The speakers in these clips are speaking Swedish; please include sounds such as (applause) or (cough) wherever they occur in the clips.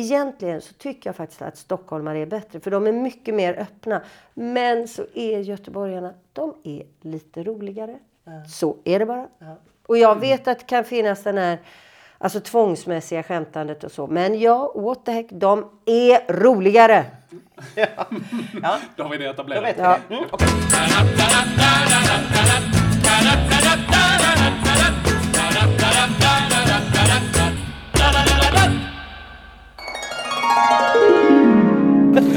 egentligen så tycker jag faktiskt att stockholmare är bättre för de är mycket mer öppna. Men så är göteborgarna, de är lite roligare. Så är det bara. Och jag vet att det kan finnas den här alltså tvångsmässiga skämtandet och så. Men ja, what the heck, de är roligare. Då har vi det Då etablerat. vet vi Ja. det. Mm, okej.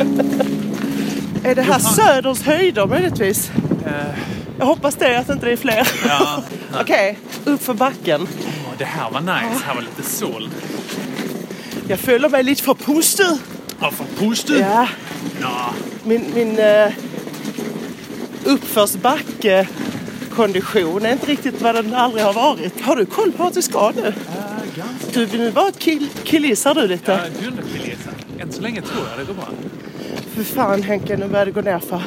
(laughs) Är det här Söders höjder möjligtvis? Jag hoppas det, att inte det är fler. Ja. (laughs) Okej, upp för backen. Åh, det här var nice. Här var lite sol. Jag följer mig lite för pustet. Ja, för push du. Ja, Ja. min, min uh, uppförsbacke kondition är inte riktigt vad den aldrig har varit. Har du koll på vart du ska nu? Du vill nu vara kill, killissar du lite? Ja, dunderkillgissar. Än så länge tror jag det går bra. För fan Henke, nu börjar det gå ner för.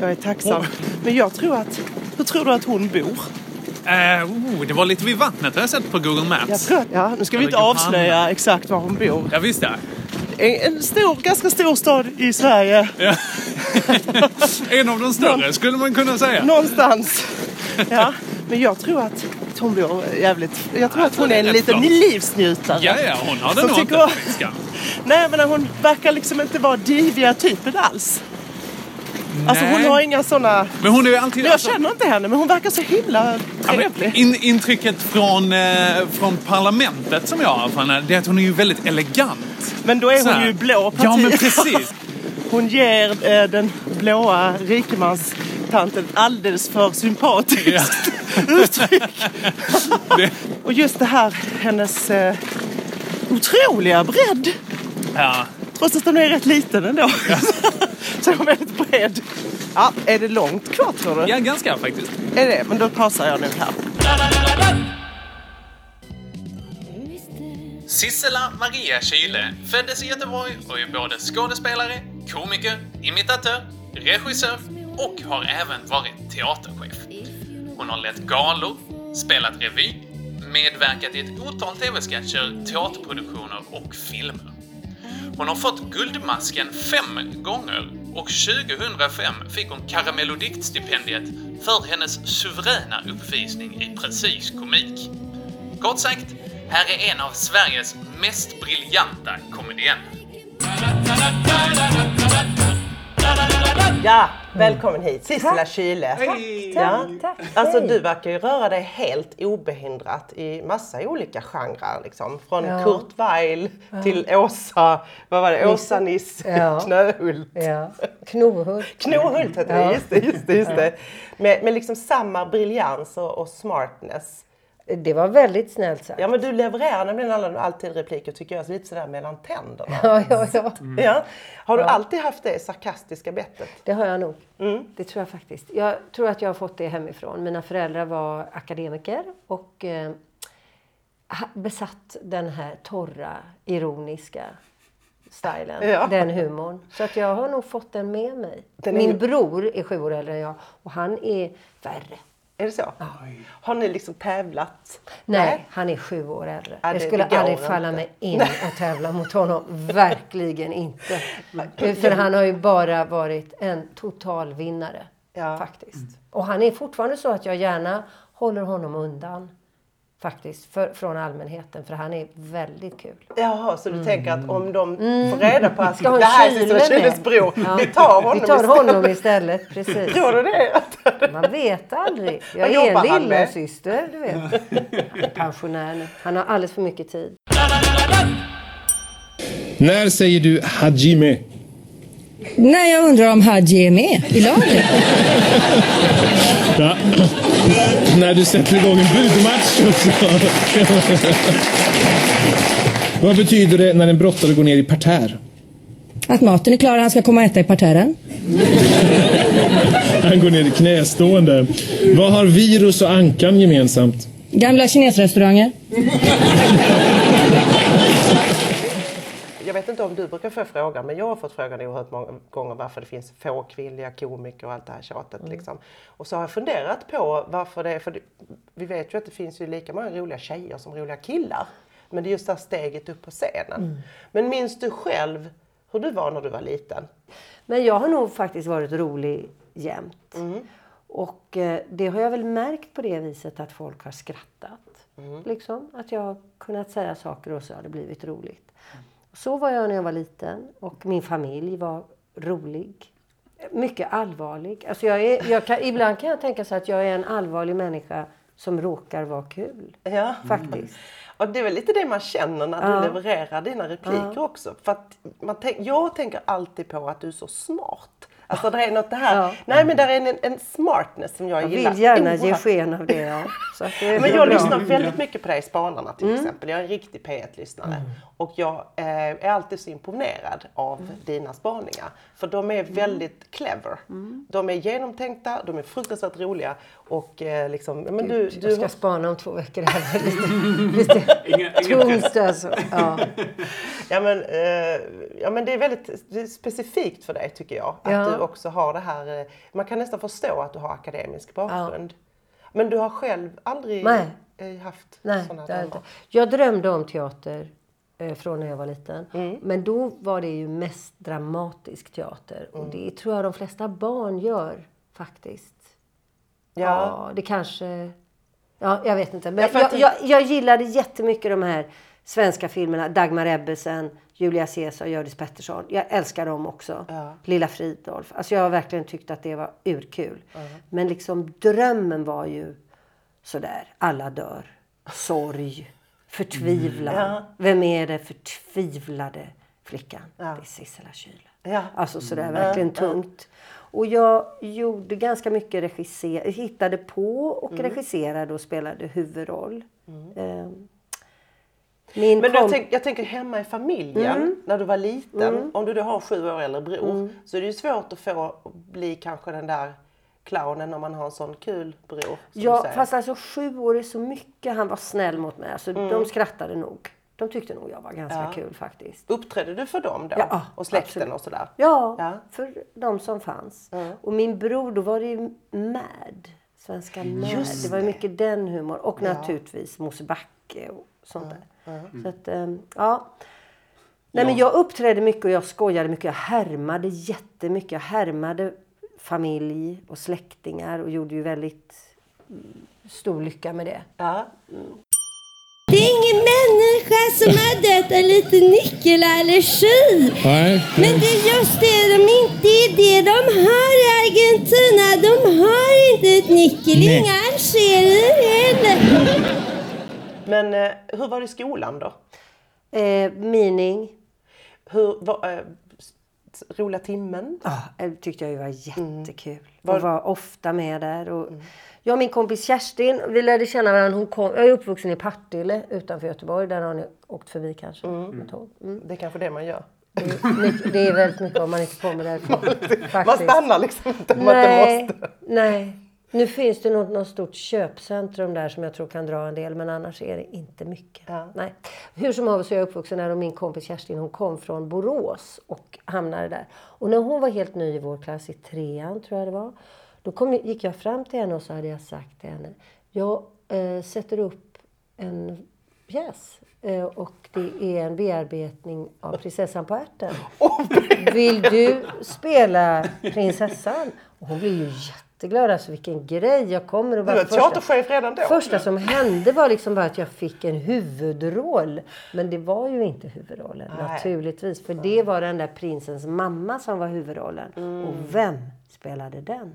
Jag är tacksam. Men jag tror att... Hur tror du att hon bor? Eh, oh, det var lite vid vattnet har jag sett på Google Maps. Jag tror ja, nu ska vi inte avslöja exakt var hon bor. Ja, visst det. En, en stor, ganska stor stad i Sverige. Ja. (laughs) en av de större skulle man kunna säga. Någonstans. Ja, men jag tror att hon bor jävligt... Jag tror att hon är en liten livsnjutare. Ja, ja, hon har det nog tycker inte skam. (laughs) Nej, men hon verkar liksom inte vara diviga typen alls. Alltså hon Nej. har inga såna... Men hon är alltid... Jag alltså- känner inte henne, men hon verkar så himla Ja, trevlig. in, intrycket från, eh, från parlamentet som jag har från henne, det är att hon är ju väldigt elegant. Men då är Så hon här. ju blå parti. Ja, men precis. (laughs) Hon ger eh, den blåa rikemanstanten alldeles för sympatiskt uttryck. Det, Och just det här, hennes eh, otroliga bredd. ja. Trots att den är rätt liten ändå. (laughs) så är hon väldigt bred. Ja, är det långt kvar tror du? ja, ganska faktiskt. Är det? Men då pausar jag nu här. Sissela Maria Kyle föddes i Göteborg och är både skådespelare, komiker, imitatör, regissör och har även varit teaterchef. Hon har lett galor, spelat revy, medverkat i ett otal tv-sketcher, teaterproduktioner och filmer. Hon har fått Guldmasken fem gånger och 2005 fick hon Karamellodiktstipendiet för hennes suveräna uppvisning i precis komik. Kort sagt, här är en av Sveriges mest briljanta komedienner. Ja, välkommen hit. Sissela Kyle. Hej! Ja. Tack. Alltså du verkar ju röra dig helt obehindrat i massa olika genrer. Liksom. Från Ja. Kurt Weill till Åsa, vad var det? Åsa Nisse Ja. Knöhult. Ja. Knohult. Knohult heter det, Ja. just det. Just det, just det. Med, med liksom samma briljans och, och smartness. Det var väldigt snällt sagt. Ja men du levererar nämligen alla- alltid repliker tycker jag lite sådär mellan tänderna. Ja, ja, ja. Ja. Har du alltid haft det sarkastiska bettet? Det har jag nog. Det tror jag faktiskt. Jag tror att jag har fått det hemifrån. Mina föräldrar var akademiker och eh, besatt den här torra, ironiska stilen. Ja. Den humorn. Så att jag har nog fått den med mig. Den är Min ju- bror är sju år äldre än jag och han är värre. Är det så? Har ni liksom tävlat? Nej, han är sju år äldre. Ja, det, det- skulle det aldrig inte. falla mig in att tävla mot honom. (laughs) Verkligen inte. För han har ju bara varit en total vinnare. Ja. Faktiskt. Och han är fortfarande så att jag gärna håller honom undan. Faktiskt. För, från allmänheten. För han är väldigt kul. Jaha, så du tänker att om de får reda på att Mm. Det här är Sissela Kyles bror, Ja. vi tar honom Vi tar istället. honom istället. Precis. Tror du det? Man vet aldrig. Jag Vad är en lillasyster, du vet. Pensionär nu. Han har alldeles för mycket tid. När säger du Hajime? Nej, jag undrar om Hadji är med i laget. (laughs) Ja. När du sätter igång en budmatch. Vad betyder det när en brottare går ner i parterre? Att maten är klar och han ska komma och äta i parterren. Han går ner i knästående. Vad har virus och ankan gemensamt? Gamla kinesrestauranger. Jag vet inte om du brukar få frågan, men jag har fått frågan oerhört många gånger varför det finns få kvinnliga komiker och allt det här tjatet. Mm. Liksom. Och så har jag funderat på varför det är, för det, vi vet ju att det finns ju lika många roliga tjejer som roliga killar. Men det är just det här steget upp på scenen. Mm. Men minns du själv hur du var när du var liten? Men jag har nog faktiskt varit rolig jämt. Och eh, det har jag väl märkt på det viset att folk har skrattat. Liksom, att jag har kunnat säga saker och så har det blivit roligt. Så var jag när jag var liten och min familj var rolig. Mycket allvarlig. Alltså jag är, jag kan, ibland kan jag tänka så att jag är en allvarlig människa som råkar vara kul. Ja. Faktiskt. Och det är väl lite det man känner när Ja. du levererar dina repliker också. För att man tänk, jag tänker alltid på att du är så smart. Alltså det är något det här, Ja. nej men där är en, en smartness som jag, Jag gillar. vill gärna ge sken av det. Ja. Så att det Men jag bra. lyssnar väldigt mycket på dig i Spanarna till Mm. exempel. Jag är en riktig P1-lyssnare. Och jag eh, är alltid så imponerad av Mm. dina spaningar. För de är väldigt clever. Mm. De är genomtänkta, de är fruktansvärt roliga. Och eh, liksom, men du, Gud, du jag ska spana om två veckor. Här (laughs) lite, lite tungt alltså. Ja. Ja men, eh, ja men det är väldigt det är specifikt för dig tycker jag. Att Ja. du också har det här, eh, man kan nästan förstå att du har akademisk bakgrund. Men du har själv aldrig Nej. eh, haft Nej, sådana drömmar? inte. Jag drömde om teater eh, från när jag var liten. Mm. Men då var det ju mest dramatisk teater. Mm. Och det tror jag de flesta barn gör faktiskt. Ja. det kanske... Ja, jag vet inte. Men Ja, jag, jag, jag gillade jättemycket de här svenska filmerna. Dagmar Ebbesen, Julia Caesar, Hjördis Pettersson. Jag älskar dem också. Ja. Lilla Fridolf. Alltså jag har verkligen tyckt att det var urkul. Men liksom drömmen var ju sådär. Alla dör. Sorg. Förtvivlan. Ja. Vem är det förtvivlade flickan? Ja. Det är Sissela Kyle. Ja. Alltså sådär verkligen tungt. Och jag gjorde ganska mycket regisser, hittade på och Mm. regisserade och spelade huvudroll. Ehm, Min Men jag, tänk, jag tänker hemma i familjen, Mm. när du var liten. Om du då har sju år äldre bror så är det ju svårt att få bli kanske den där clownen om man har en sån kul bror. Ja, fast alltså sju år är så mycket. Han var snäll mot mig. Alltså, Mm. De skrattade nog. De tyckte nog jag var ganska Ja. kul faktiskt. Uppträdde du för dem då? Ja, och släkten absolut. och sådär? Ja, Ja. för de som fanns. Och min bror, då var det ju Mad. Svenska Mad. Just det var ju det. mycket den humor. Och naturligtvis Mosebacke och sånt där. Så att, ehm, ja. Nej, men jag uppträdde mycket och jag skojade mycket. Jag härmade jättemycket. Jag härmade familj och släktingar och gjorde ju väldigt mm, stor lycka med det. Ja. Det är ingen människa som har dött av lite nyckelallergi. Nej. Men det är just det de inte är det de har i Argentina. De har inte ett nickel, Nej. inga algerier heller. Men eh, hur var det i skolan då? Eh, mining. Hur, var, eh, roliga timmen? Ja, det tyckte jag ju var jättekul. Var- Och var ofta med där. Och Jag och min kompis Kerstin, vi lärde känna varandra. Hon kom, jag är uppvuxen i Partille utanför Göteborg. Där har ni åkt förbi kanske. tåg. Mm. Det är kanske det man gör. Det, det är väldigt mycket om man inte kommer därifrån. (laughs) Man stannar liksom inte om man inte måste. nej. Nu finns det något, något stort köpcentrum där som jag tror kan dra en del. Men annars är det inte mycket. Ja. Nej. Hur som helst så är jag uppvuxen där och min kompis Kerstin hon kom från Borås och hamnade där. Och när hon var helt ny i vår klass, i trean tror jag det var. Då kom, gick jag fram till henne och så hade jag sagt till henne. Jag eh, sätter upp en pjäs. Eh, och det är en bearbetning av Prinsessan på ärten. Vill du spela prinsessan? Och hon blev ju jätteglad. Alltså vilken grej. Jag kommer och Du var teaterchef redan då. första som hände var liksom bara att jag fick en huvudroll. Men det var ju inte huvudrollen Nej. naturligtvis. För det var den där prinsens mamma som var huvudrollen. Mm. Och vem spelade den?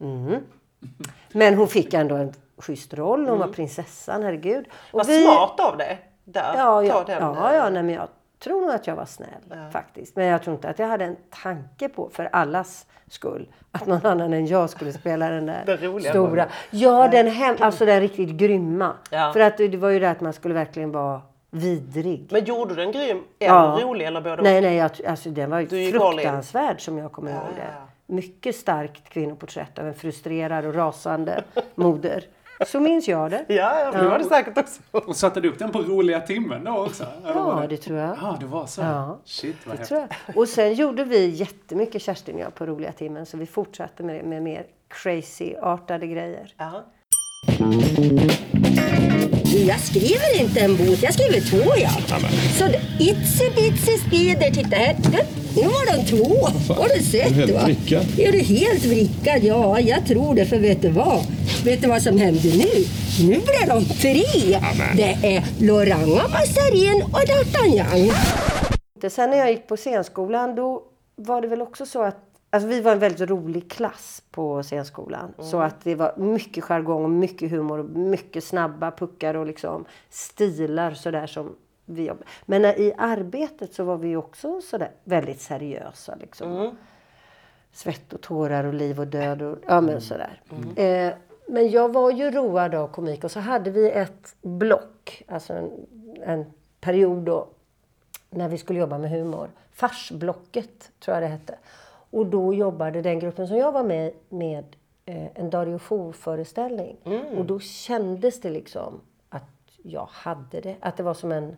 Mm. Men hon fick ändå en schysst roll. Hon var prinsessan, herregud. Och Vad vi- smart av dig. Där, Ja, ja, den, ja, eh, ja nej, men jag tror nog att jag var snäll faktiskt. Men jag tror inte att jag hade en tanke på, för allas skull, att någon annan än jag skulle spela den där (laughs) Den roliga stora. rollen. Ja, den hem, alltså den riktigt grymma. Ja. För att det var ju det att man skulle verkligen vara vidrig. Men gjorde du den grym eller Ja. rolig eller både Nej, nej, jag, alltså den var ju fruktansvärd som jag kommer ihåg ja, det. ja. Mycket starkt kvinnoporträtt av en frustrerad och rasande (laughs) moder. Så minns jag det. Ja, ja, det var det säkert också. Och satte du upp den på roliga timmen då också? Ja, det tror jag. Ja, det var så? Ja. Shit, vad Det häftigt. tror jag. Och sen gjorde vi jättemycket Kerstin och jag på roliga timmen. Så vi fortsatte med, med mer crazy-artade grejer. Ja. Du, jag skriver inte en bok, jag skriver två ja. Så itsy bitsy spider, titta här. Du, Nu var de två. Har du sett helt va? vrickad. Är du helt vrickad? Ja, jag tror det. För vet du vad? Vet du vad som händer nu? Nu blir de tre. Det är Loranga, Massarin och D'Artagnan. Sen när jag gick på scenskolan då var det väl också så att Alltså vi var en väldigt rolig klass på scenskolan. Så att det var mycket jargong och mycket humor och mycket snabba puckar och liksom stilar sådär som vi jobbade. Men i arbetet så var vi också sådär väldigt seriösa liksom. Svett och tårar och liv och död och ja men sådär. Eh, men jag var ju road av komik och så hade vi ett block, alltså en, en period då när vi skulle jobba med humor. Farsblocket tror jag det hette. Och då jobbade den gruppen som jag var med med eh, en Dario Fo-föreställning. Och då kändes det liksom att jag hade det. Att det var som en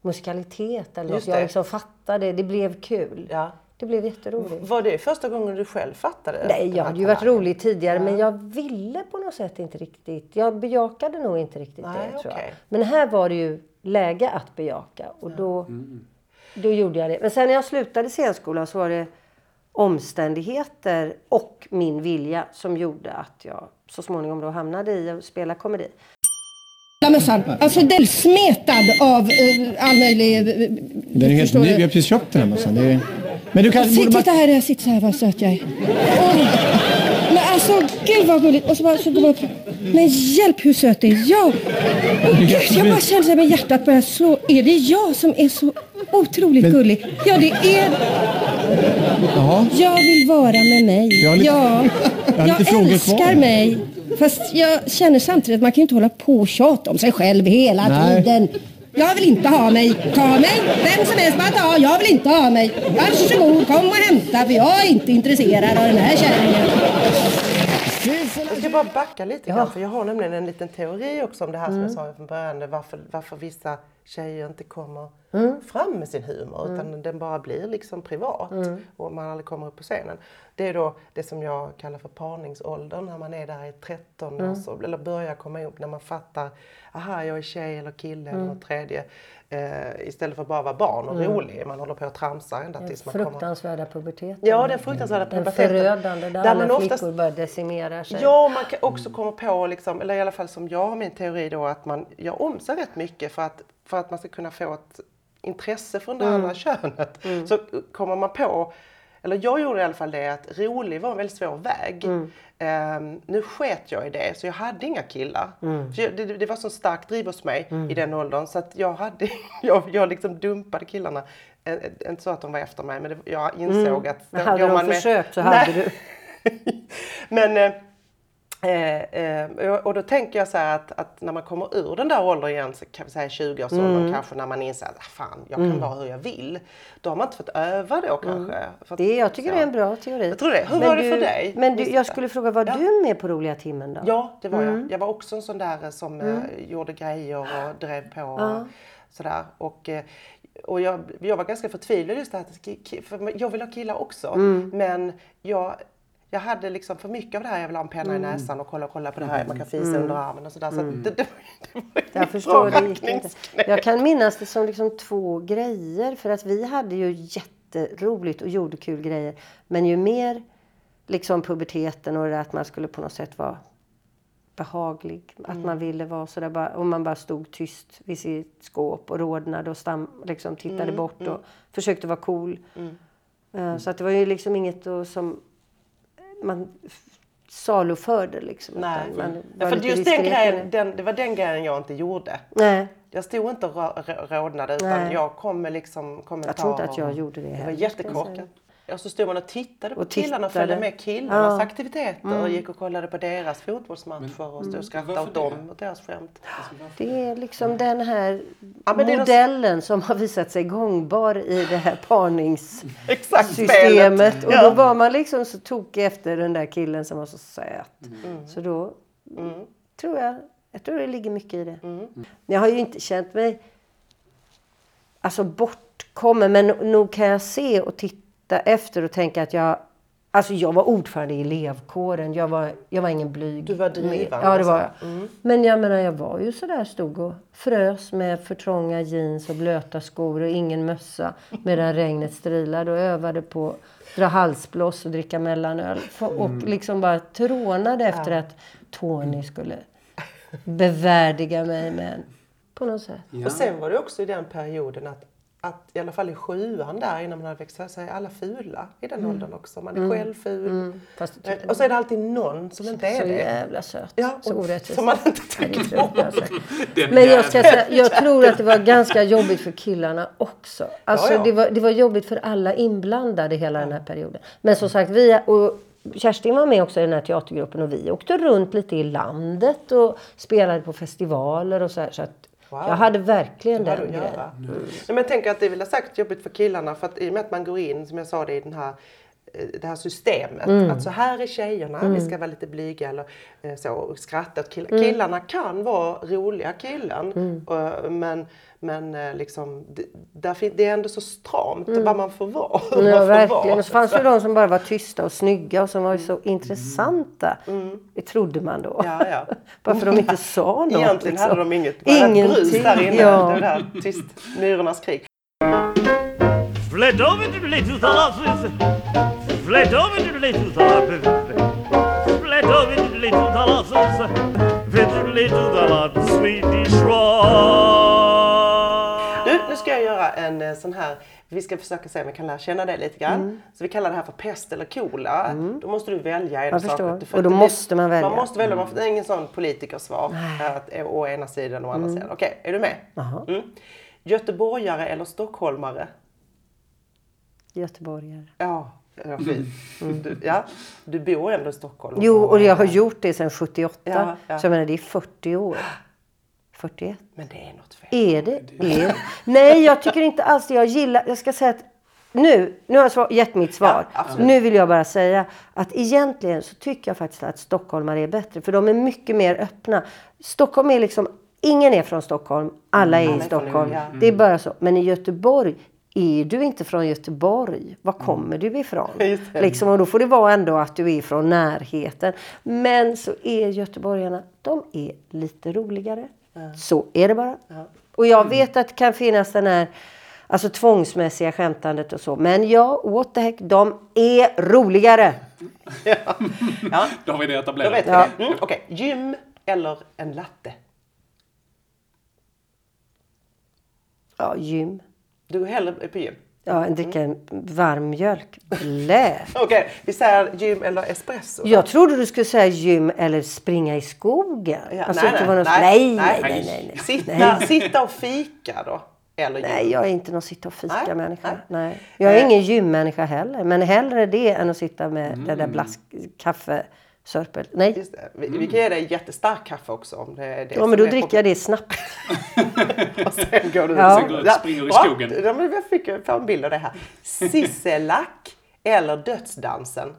musikalitet eller något. Just Jag det. liksom fattade. Det blev kul. Ja. Det blev jätteroligt. Var det första gången du själv fattade? Nej, jag hade ju varit rolig tidigare men jag ville på något sätt inte riktigt. Jag bejakade nog inte riktigt Nej, det tror jag. Men här var det ju läge att bejaka och då, då gjorde jag det. Men sen när jag slutade scenskolan så var det omständigheter och min vilja som gjorde att jag så småningom då hamnade i att spela komedi. mössan. Alltså den smetad av eh, all möjlig... eh, Den är helt ny. Vi har precis köpt den här mössan. Det är... Men du kan... Sitt, borde man- titta här, jag sitter så här, vad söt jag är. Alltså, gud vad gulligt. Och så bara, så går man upp. Men hjälp hur söt det är. Ja. Åh, gud, jag bara känner så här med hjärtat börjar slå. Är det jag som är så otroligt Men- gullig? Ja, det är... Jaha. Jag vill vara med mig. Jag lite- ja. (laughs) jag Jag älskar kvar. mig. Fast jag känner samtidigt att man kan inte hålla på och tjata om sig själv hela Nej. tiden. Jag vill inte ha mig. Ta mig. Vem som helst bara ta. Jag vill inte ha mig. Varsågod, kom och hämta för jag är inte intresserad av den här kärringen. Ska bara backa lite grann för jag har nämligen en liten teori också om det här som jag sa från början. Varför, varför vissa tjejer inte kommer fram med sin humor utan den bara blir liksom privat och man aldrig kommer upp på scenen. Det är då det som jag kallar för parningsåldern när man är där i 13 års ålder eller börjar komma upp när man fattar aha jag är tjej eller kille eller något tredje. Eh, istället för att bara vara barn och rolig. Man håller på att tramsa ända tills man kommer Fruktansvärda puberteten. Ja, den fruktansvärda Den puberteten. förödande där, Där alla man oftast- flickor börjar decimera sig. Ja, man kan också komma på, liksom, eller i alla fall som jag har min teori då, att man gör om sig rätt mycket för att, för att man ska kunna få ett intresse från det andra könet. Så kommer man på, eller jag gjorde i alla fall det, att rolig var en väldigt svår väg. Ehm, nu sket jag i det, så jag hade inga killar. För jag, det, det var så starkt driv hos mig i den åldern, så att jag, hade, (laughs) jag, jag liksom dumpade killarna. Eh, eh, Inte så att de var efter mig, men det, jag insåg att... Men hade de man med- försökt så Nej. hade du. (laughs) Men, eh, eh, eh, och då tänker jag så här att, att när man kommer ur den där åldern igen, så kan vi säga 20-årsåldern Mm. kanske, när man inser att ah, fan, jag kan vara hur jag vill. Då har man inte fått öva då kanske. För att- Mm. Det, jag tycker så. det är en bra teori. Jag tror det. Hur Men var det du, för dig? Men du, jag det. skulle fråga, var Ja. du med på Roliga timmen då? Ja, det var Mm. jag. Jag var också en sån där som eh, gjorde grejer och (gasps) drev på. Och sådär. Och, eh, och jag, jag var ganska förtvivlad just det här, för jag vill ha killar också. Mm. Men jag, jag hade liksom för mycket av det här, jag vill ha en penna Mm. i näsan och kolla och kolla på det här, man kan fisa under armen och sådär. Så att det, det, det var Jag förstår, det gick inte. Jag kan minnas det som liksom två grejer. För att vi hade ju jätteroligt och gjorde kul grejer. Men ju mer liksom puberteten och det där att man skulle på något sätt vara behaglig. Att man ville vara sådär bara, och man bara stod tyst vid sitt skåp och rodnade och stam, liksom tittade bort och försökte vara cool. Eh, Så att det var ju liksom inget då som man saluförde liksom. Nej, man var för just den grejen, det. den, det var den grejen jag inte gjorde. Nej. Jag stod inte och rå- rå- rodnade utan Nej. jag kom med liksom kommentarer. Jag tror inte att jag gjorde det Det var heller, ska jag jättekorkat. Och så stod man och tittade på Och killarna och tittade. följde med killarnas Ja. Mm. aktiviteter och gick och kollade på deras fotbollsmatcher och stod och skrattade åt dem och deras skämt. Det är liksom den här Ja, är något- modellen som har visat sig gångbar i det här parningssystemet. (laughs) Och då var man liksom så tokig efter den där killen som var så söt. Så då tror jag, jag tror det ligger mycket i det. Jag har ju inte känt mig alltså bortkommen men nog kan jag se och titta efter och tänka att jag Alltså jag var ordförande i elevkåren. Jag var, jag var ingen blyg. Du var drivande, Ja, det var jag. alltså. Mm. Men jag menar, jag var ju sådär, stod och frös med för trånga jeans och blöta skor och ingen mössa medan regnet strilade och övade på att dra halsblås och dricka mellanöl. Och liksom bara trånade efter att Tony skulle bevärdiga mig med en, på något sätt. Och sen var det också i den perioden att, att i alla fall i sjuan där innan man hade växt så är alla fula i den åldern också. Man är Mm. själv ful. Mm. Fast det tycker och så är det alltid någon som inte är Så det. jävla söt. Ja, så orättvist. som man inte tänker på. alltså. (laughs) Men jag, ska säga, jag tror att det var ganska jobbigt för killarna också. Alltså, Ja, ja. Det, var, det var jobbigt för alla inblandade hela den här perioden. Men som sagt, vi, och Kerstin var med också i den här teatergruppen och vi åkte runt lite i landet och spelade på festivaler och så här. Så att Wow. jag hade verkligen Det den grejen. göra. Nej, men jag tänker att det är väl sagt jobbigt för killarna för att i och med att man går in, som jag sa det, i den här det här systemet. Mm. Att så här är tjejerna, vi ska vara lite blyga eller eh, så och skratta åt killar. Killarna kan vara roliga killen. och- Men, men eh, liksom, det, det är ändå så stramt vad man får vara. hur (laughs) man Ja, får verkligen. vara. Och så fanns det de som bara var tysta och snygga och som var så intressanta. Det trodde man då. Ja, ja. (laughs) Bara för de inte sa (laughs) något. Egentligen liksom. hade de inget. Var ett brus där inne. Ja. Det där tyst, myrornas krig. Fled over to the little Talas. Fled over to the little to the little Talas. Swedish rock. Du, nu ska jag göra en eh, sån här, vi ska försöka se om vi kan lära känna dig lite grann. Mm. Så vi kallar det här för pest eller kolera. Då måste du välja en Jag sak. Och då måste man välja. Man måste välja, man får, det är ingen sån politikersvar. Att, å ena sidan och å andra Mm. sidan. Okej, är du med? Mm. Göteborgare eller stockholmare? Göteborgare. Ja, ja, fint. Du, ja, du bor ändå i Stockholm. Mm. Jo, och jag har gjort det sedan 78. Ja, ja. Så jag menar, det är 40 år. 41. Men det är något fel. Är det? Är... Nej, jag tycker inte alls det. Jag gillar... Jag ska säga att nu, nu har jag svar, gett mitt svar. Ja, nu vill jag bara säga att egentligen så tycker jag faktiskt att stockholmare är bättre. För de är mycket mer öppna. Stockholm är liksom... Ingen är från Stockholm. Alla är Alla i är Stockholm. ja. Det är bara så. Men i Göteborg är du inte från Göteborg, var kommer du ifrån? (laughs) Liksom, och då får det vara ändå att du är från närheten. Men så är göteborgarna, de är lite roligare. Så är det bara. Och jag vet att det kan finnas den här alltså tvångsmässiga skämtandet och så. Men ja, what the heck, de är roligare. (laughs) Ja. Då har vi det Då etablerat. vet vi Ja. det. Mm, Okej, gym eller en latte? Ja, gym. Du hellre på gym? Ja, en dricka en varm mjölk. Blä. (laughs) Okej, vi säger gym eller espresso. Jag trodde du skulle säga gym eller springa i skogen. Ja, alltså, nej, nej, nej, nej, nej. nej, nej, nej. Sitta, Nej. (laughs) sitta och fika då? Eller gym? Nej, jag är inte någon sitta och fika Nej, människa. nej. Nej. Jag är Eh. ingen gymmänniska heller. Men hellre det än att sitta med den där blask, kaffesörpel. Nej. Just det. Vi, vi kan ge dig jättestark kaffe också om det är det Ja, men då är dricker jag det snabbt. (laughs) Och sen går du Ja. Du och springer i skogen. Ja, men jag fick få en bild av det här. Sisselack eller Dödsdansen?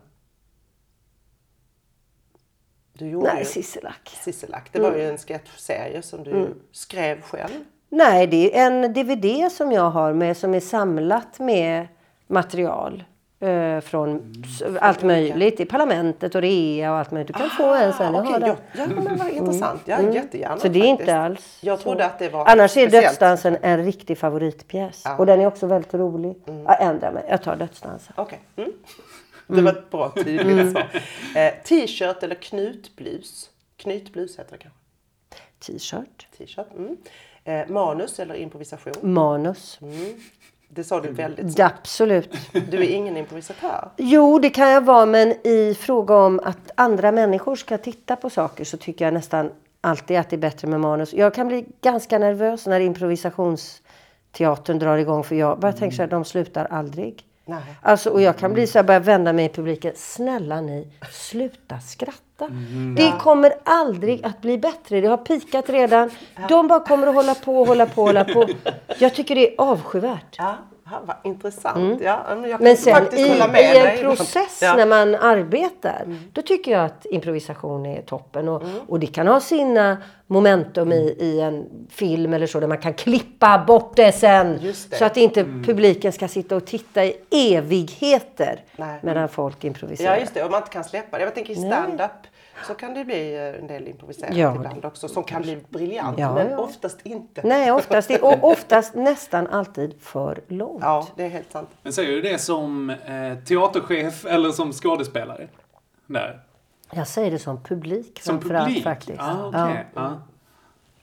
Du gjorde Nej, Sisselack. Sisselack. Det var ju en sketchserie som du skrev själv. Nej, det är en DVD som jag har med som är samlat med material. Eh, från s- allt möjligt. I Parlamentet och REA och allt möjligt. Du kan få en sen. Har den. ja, ja, men vad intressant. Ja, jättegärna. Så det är faktiskt. inte alls Jag trodde att det var Annars är speciellt. Dödsdansen en riktig favoritpjäs. Och den är också väldigt rolig. Jag ändrar mig. Jag tar Dödsdansen. Okej. Mm. Det var ett bra tydligt svar. Eh, T-shirt eller knutblus? Knytblus heter det kanske. T-shirt. T-shirt. Mm. Eh, manus eller improvisation? Manus. Det sa du väldigt Ja, Absolut. Du är ingen improvisatör. Jo, det kan jag vara, men i fråga om att andra människor ska titta på saker så tycker jag nästan alltid att det är bättre med manus. Jag kan bli ganska nervös när improvisationsteatern drar igång för jag bara tänker så här, de slutar aldrig. Nej. Alltså, och jag kan bli så här, börja vända mig i publiken. Snälla ni, sluta skratta. Det kommer aldrig att bli bättre. Det har pikat redan. De bara kommer att hålla på hålla på hålla på. Jag tycker det är avskyvärt. Ja, Ja, vad intressant. Ja, men jag Men sen i, i en dig. process Ja. när man arbetar, då tycker jag att improvisation är toppen. Och, och det kan ha sina momentum i, i en film eller så där man kan klippa bort det sen. Det. Så att inte publiken ska sitta och titta i evigheter Nej. medan folk improviserar. Ja, just det. Om man inte kan släppa det. Jag tänker i stand-up så kan det bli eh, en del improviserat Ja. ibland också. Som kan bli briljant, Ja, men ja. oftast inte. Nej, oftast, och oftast nästan alltid för långt. Ja, det är helt sant. Men säger du det som eh, teaterchef eller som skådespelare? Där. Jag säger det som publik Som publik? faktiskt. Ah, okej. Ja.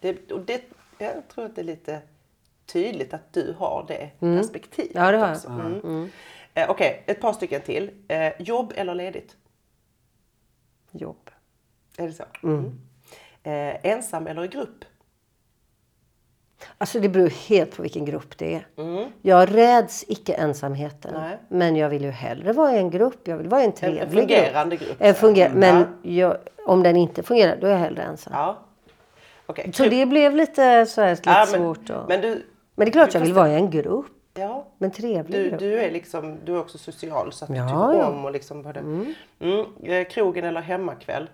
Det, och det, jag tror att det är lite tydligt att du har det perspektivet. Ja, det har jag. också. Mm. Eh, Okej, ett par stycken till. Eh, jobb eller ledigt? Jobb. Är det så? Mm. Eh, ensam eller i grupp? Alltså det beror helt på vilken grupp det är. Jag räds icke ensamheten. Mm. Nej. Men jag vill ju hellre vara i en grupp. Jag vill vara i en trevlig fungerande grupp, En så. funger- Mm. men Ja. jag, om den inte fungerar, då är jag hellre ensam. Ja. Okej. Så det blev lite, så här, lite Ja, men, svårt. Och... Men du, Men det är klart du jag vill vara i en grupp. Ja. Men trevlig Du, grupp. du är liksom, du är också social så att du Ja, tycker ja. om och liksom både, mm. Eh, krogen eller hemmakväll?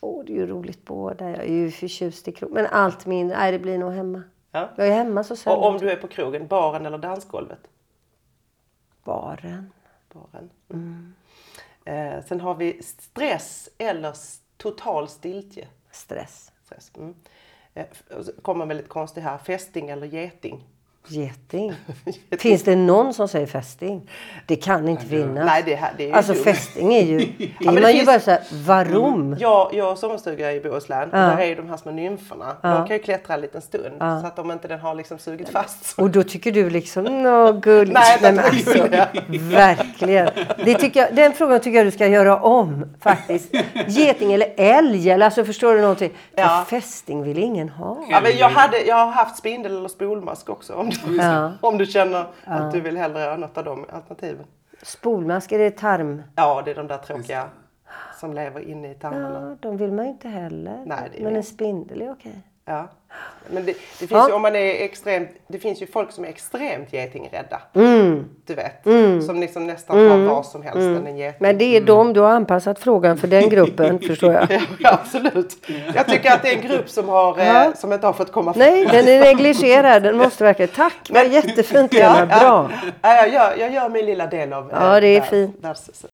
Åh, det är ju roligt båda. Jag är ju förtjust i krog. Men allt min... Nej, det blir nog hemma. Ja. Jag är hemma så sällan. Och om du är på krogen, baren eller dansgolvet? Baren. Baren. Mm. Eh, sen har vi stress eller total stiltje. Stress. Stress. Mm. Eh, kommer väldigt konstig här. Fästing eller geting? (laughs) Geting. Finns det någon som säger fästing? Det kan inte finnas. Nej, det, här, det är Alltså fästing är ju... (laughs) Det men är det man ju finns- bara såhär, varom? Jag, jag har sommarstuga i Bohuslän och där är ju de här små nymferna. De kan ju klättra en liten stund så att om inte den har liksom sugit fast. Och då tycker du liksom, nå gulligt. Nej, men de är alltså, (laughs) verkligen. Det tycker jag, den frågan tycker jag du ska göra om faktiskt. Geting eller älg, eller alltså förstår du någonting? Ja. Fästing vill ingen ha. Ja, men jag, hade, jag har haft spindel eller spolmask också om du, Ja. om du känner att du vill hellre ha något av de alternativen. Spolmask, är det tarm? Ja, det är de där tråkiga som lever inne i tarmarna. Ja, de vill man ju inte heller. Nej, men en spindel är okej. Ja. Men det, det finns Ja. ju om man är extremt, det finns ju folk som är extremt getingrädda. Mm. Du vet. Som liksom nästan tar vad som helst än en geting. Men det är de, du har anpassat frågan för den gruppen, förstår jag. Ja, absolut. Jag tycker att det är en grupp som, har, eh, som inte har fått komma fram. Nej, den är negligerad. Den måste verkligen... Tack, vad jättefint Lena. Bra. Ja, jag, gör, jag gör min lilla del av eh, Ja, det är världs- fint. världs-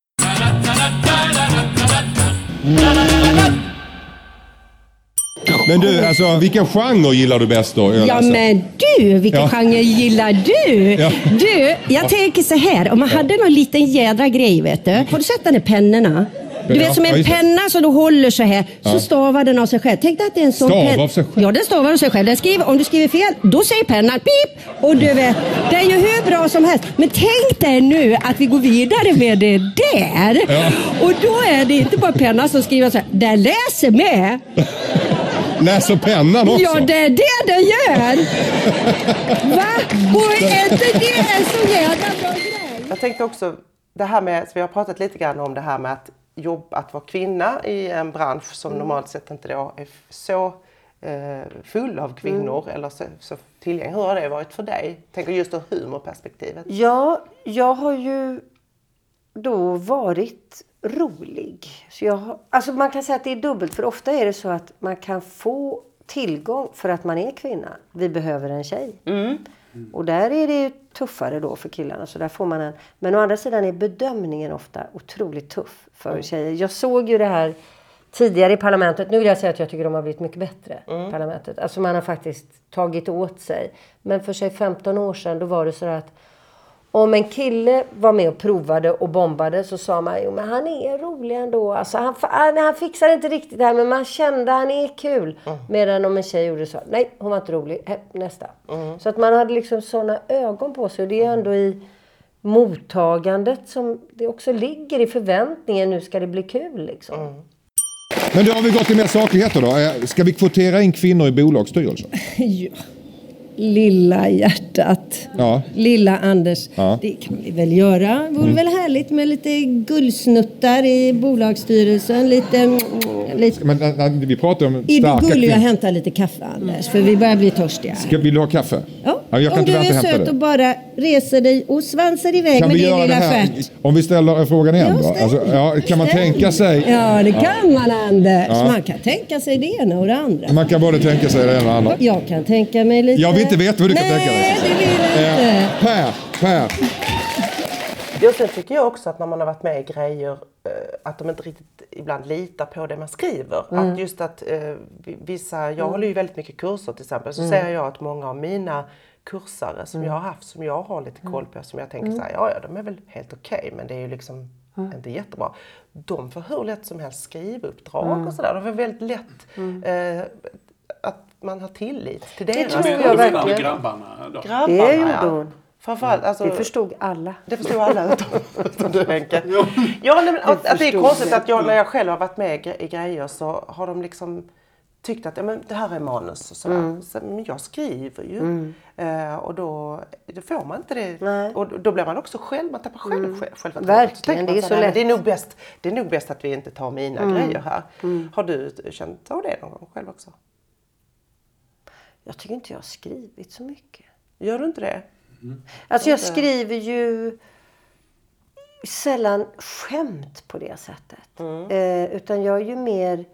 Men du, alltså vilken genre gillar du bäst då? Ja Alltså, men du, vilken Ja. genre gillar du? Ja. Du, jag tänker så här. Om man hade någon liten jädra grej vet du. Har du sett den där pennorna? Du Ja, vet som ja, en just det. penna som du håller så här. Så stavar den av sig själv. Tänk dig att det är en sån Stav penna. av sig själv? Ja, den stavar av sig själv. Den skriver, om du skriver fel, då säger pennan pip. Och du vet, det är ju hur bra som helst. Men tänk dig nu att vi går vidare med det där. Ja. Och då är det inte bara pennan som skriver så här. Den läser med. (laughs) Läser pennan också? Ja, det är det den gör! Va? Och är inte det en så jävla bra grej? Jag tänkte också, det här med, så vi har pratat lite grann om det här med att jobba, att vara kvinna i en bransch som Mm. normalt sett inte då är så eh, full av kvinnor Mm. eller så, så tillgänglig. Hur har det varit för dig? Tänker just ur humorperspektivet. Ja, jag har ju då varit rolig. Så jag alltså man kan säga att det är dubbelt. För ofta är det så att man kan få tillgång för att man är kvinna. Vi behöver en tjej. Och där är det ju tuffare då för killarna. Så där får man en. Men å andra sidan är bedömningen ofta otroligt tuff för tjejer. Jag såg ju det här tidigare i parlamentet. Nu vill jag säga att jag tycker de har blivit mycket bättre. Parlamentet. Alltså man har faktiskt tagit åt sig. Men för sig 15 år sedan då var det så att om en kille var med och provade och bombade så sa man jo men han är rolig ändå. Alltså, han, han, han fixar inte riktigt det här men man kände han är kul. Medan om en tjej gjorde så, nej hon var inte rolig, He, nästa. Så att man hade liksom sådana ögon på sig och det är ändå i mottagandet som det också ligger i förväntningen, nu ska det bli kul liksom. Men då har vi gått till mer sakligheter då. Eh, Ska vi kvotera in kvinnor i bolagsstyrelser? (laughs) Ja. Lilla hjärtat. Ja. Lilla Anders. Ja. Det kan vi väl göra. Det vore väl härligt med lite guldsnuttar i bolagsstyrelsen. Lite... mm, lite... Men vi pratar om Är du starka gullig och kvinnor. hämta lite kaffe Anders? För vi börjar bli törstiga. Ska, vill du ha kaffe? Ja. Ja, Om inte du är söt och bara reser dig och svansar iväg Kan med din lilla stjärt. om vi ställer frågan igen då? ställ. Alltså, ja, kan man tänka sig... Ja, det kan man Anders. Man kan tänka sig det ena och det andra. Man kan både tänka sig det ena och det andra. Jag kan tänka mig lite... Inte veta vad du kan Nej, tänka dig. det vill jag inte. Eh, per, Per. Ja, sen tycker jag också att när man har varit med i grejer eh, att de inte riktigt ibland litar på det man skriver. Mm. Att just att eh, vi- vissa, jag Mm. håller ju väldigt mycket kurser till exempel, så Mm. ser jag att många av mina kursare som Mm. jag har haft, som jag har lite koll på, som jag tänker Mm. så här, ja ja de är väl helt okej men det är ju liksom Mm. inte jättebra. De får hur lätt som helst skrivuppdrag Mm. och sådär. De får väldigt lätt eh, att man har tillit till Det deras tror jag skrivning. verkligen. grabbarna då? Grabbarna, Det gjorde ja. hon. Framförallt, alltså, Det förstod alla. det förstod alla utom, (laughs) utom du Henke. Ja, nej, men att, att det är konstigt det. att jag när jag själv har varit med i gre- i grejer så har de liksom tyckt att ja, men det här är manus och sådär. Mm. Så, men jag skriver ju. Mm. Eh, och då, då får man inte det. Och då- blir man också själv, man tappar själv Mm. själv självförtroendet. Verkligen, det är så så "Nej, lätt." Det är, nog bäst, det är nog bäst att vi inte tar mina Mm. grejer här. Mm. Har du känt av det någon gång själv också? Jag tycker inte jag har skrivit så mycket. Gör du inte det? Alltså jag skriver ju sällan skämt på det sättet. Eh, utan jag är ju mer...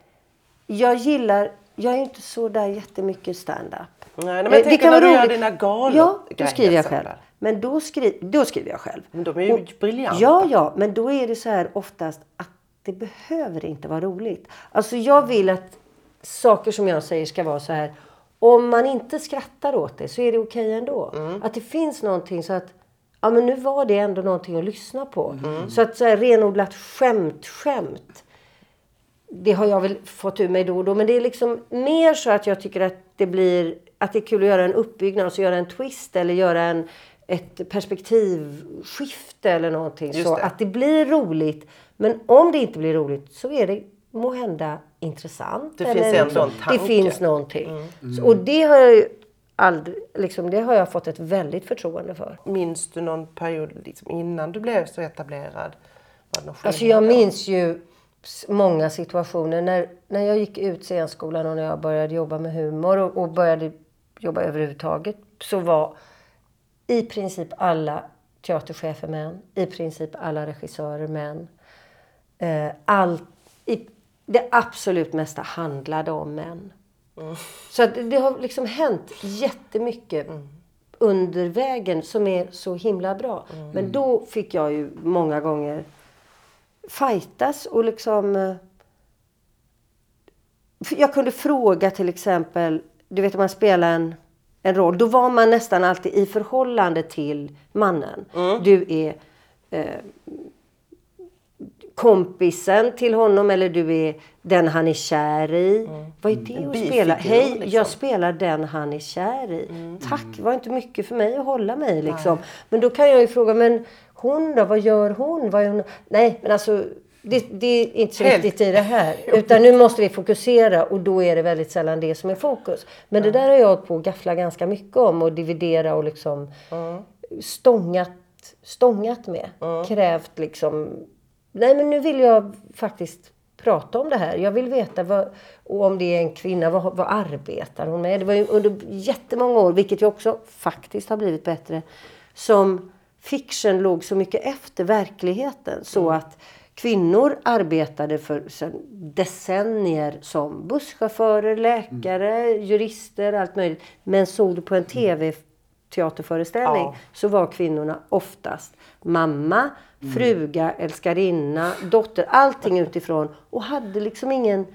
Jag gillar... Jag är inte så där jättemycket stand-up. Nej, men jag tänker när du gör dina galor- Ja, då skriver jag själv. Men då, skri, då skriver jag själv. Men de är ju Och- briljanta. Ja, ja, men då är det så här oftast att det behöver inte vara roligt. Alltså jag vill att saker som jag säger ska vara så här. Om man inte skrattar åt det så är det okej ändå. Mm. Att det finns någonting så att Ja men nu var det ändå någonting att lyssna på. Mm. Så att så här, renodlat skämt, skämt. Det har jag väl fått ur mig då och då. Men det är liksom mer så att jag tycker att det blir att det är kul att göra en uppbyggnad, alltså göra en twist eller göra en, ett perspektivskifte eller någonting. Just så det. att det blir roligt. Men om det inte blir roligt så är det må hända intressant. Det eller finns ändå liksom- en tanke. Det finns någonting. Mm. Så, och det har jag aldrig, liksom, det har jag fått ett väldigt förtroende för. Minns du någon period liksom, innan du blev så etablerad? Var det någon Alltså jag minns ju många situationer när, när jag gick ut scenskolan och när jag började jobba med humor och, och började jobba överhuvudtaget så var i princip alla teaterchefer män, i princip alla regissörer män. Eh, allt, i, det absolut mesta handlade om män. Så att det- har liksom hänt jättemycket under vägen som är så himla bra. Men då fick jag ju många gånger fightas och liksom... eh, Jag kunde fråga till exempel, du vet om man spelar en, en roll, då var man nästan alltid i förhållande till mannen. Du är eh, kompisen till honom eller du är den han är kär i. Vad är det att spela? Hej, liksom. jag spelar den han är kär i. Tack, det var inte mycket för mig att hålla mig liksom. Men då kan jag ju fråga, men hon då? Vad gör hon? Vad är hon? Nej, men alltså det, det är inte så viktigt i det här. (laughs) Utan nu måste vi fokusera och då är det väldigt sällan det som är fokus. Men det där har jag hållit på att gaffla ganska mycket om och dividera och liksom stångat, stångat med. Krävt liksom, nej men nu vill jag faktiskt prata om det här. Jag vill veta vad, och om det är en kvinna, vad, vad arbetar hon med? Det var ju under jättemånga år, vilket ju också faktiskt har blivit bättre, som fiction låg så mycket efter verkligheten. Så att kvinnor arbetade för decennier som busschaufförer, läkare, jurister, allt möjligt. Men såg du på en tv-teaterföreställning Ja. så var kvinnorna oftast mamma, fruga, älskarinna, dotter, allting utifrån. Och hade liksom ingen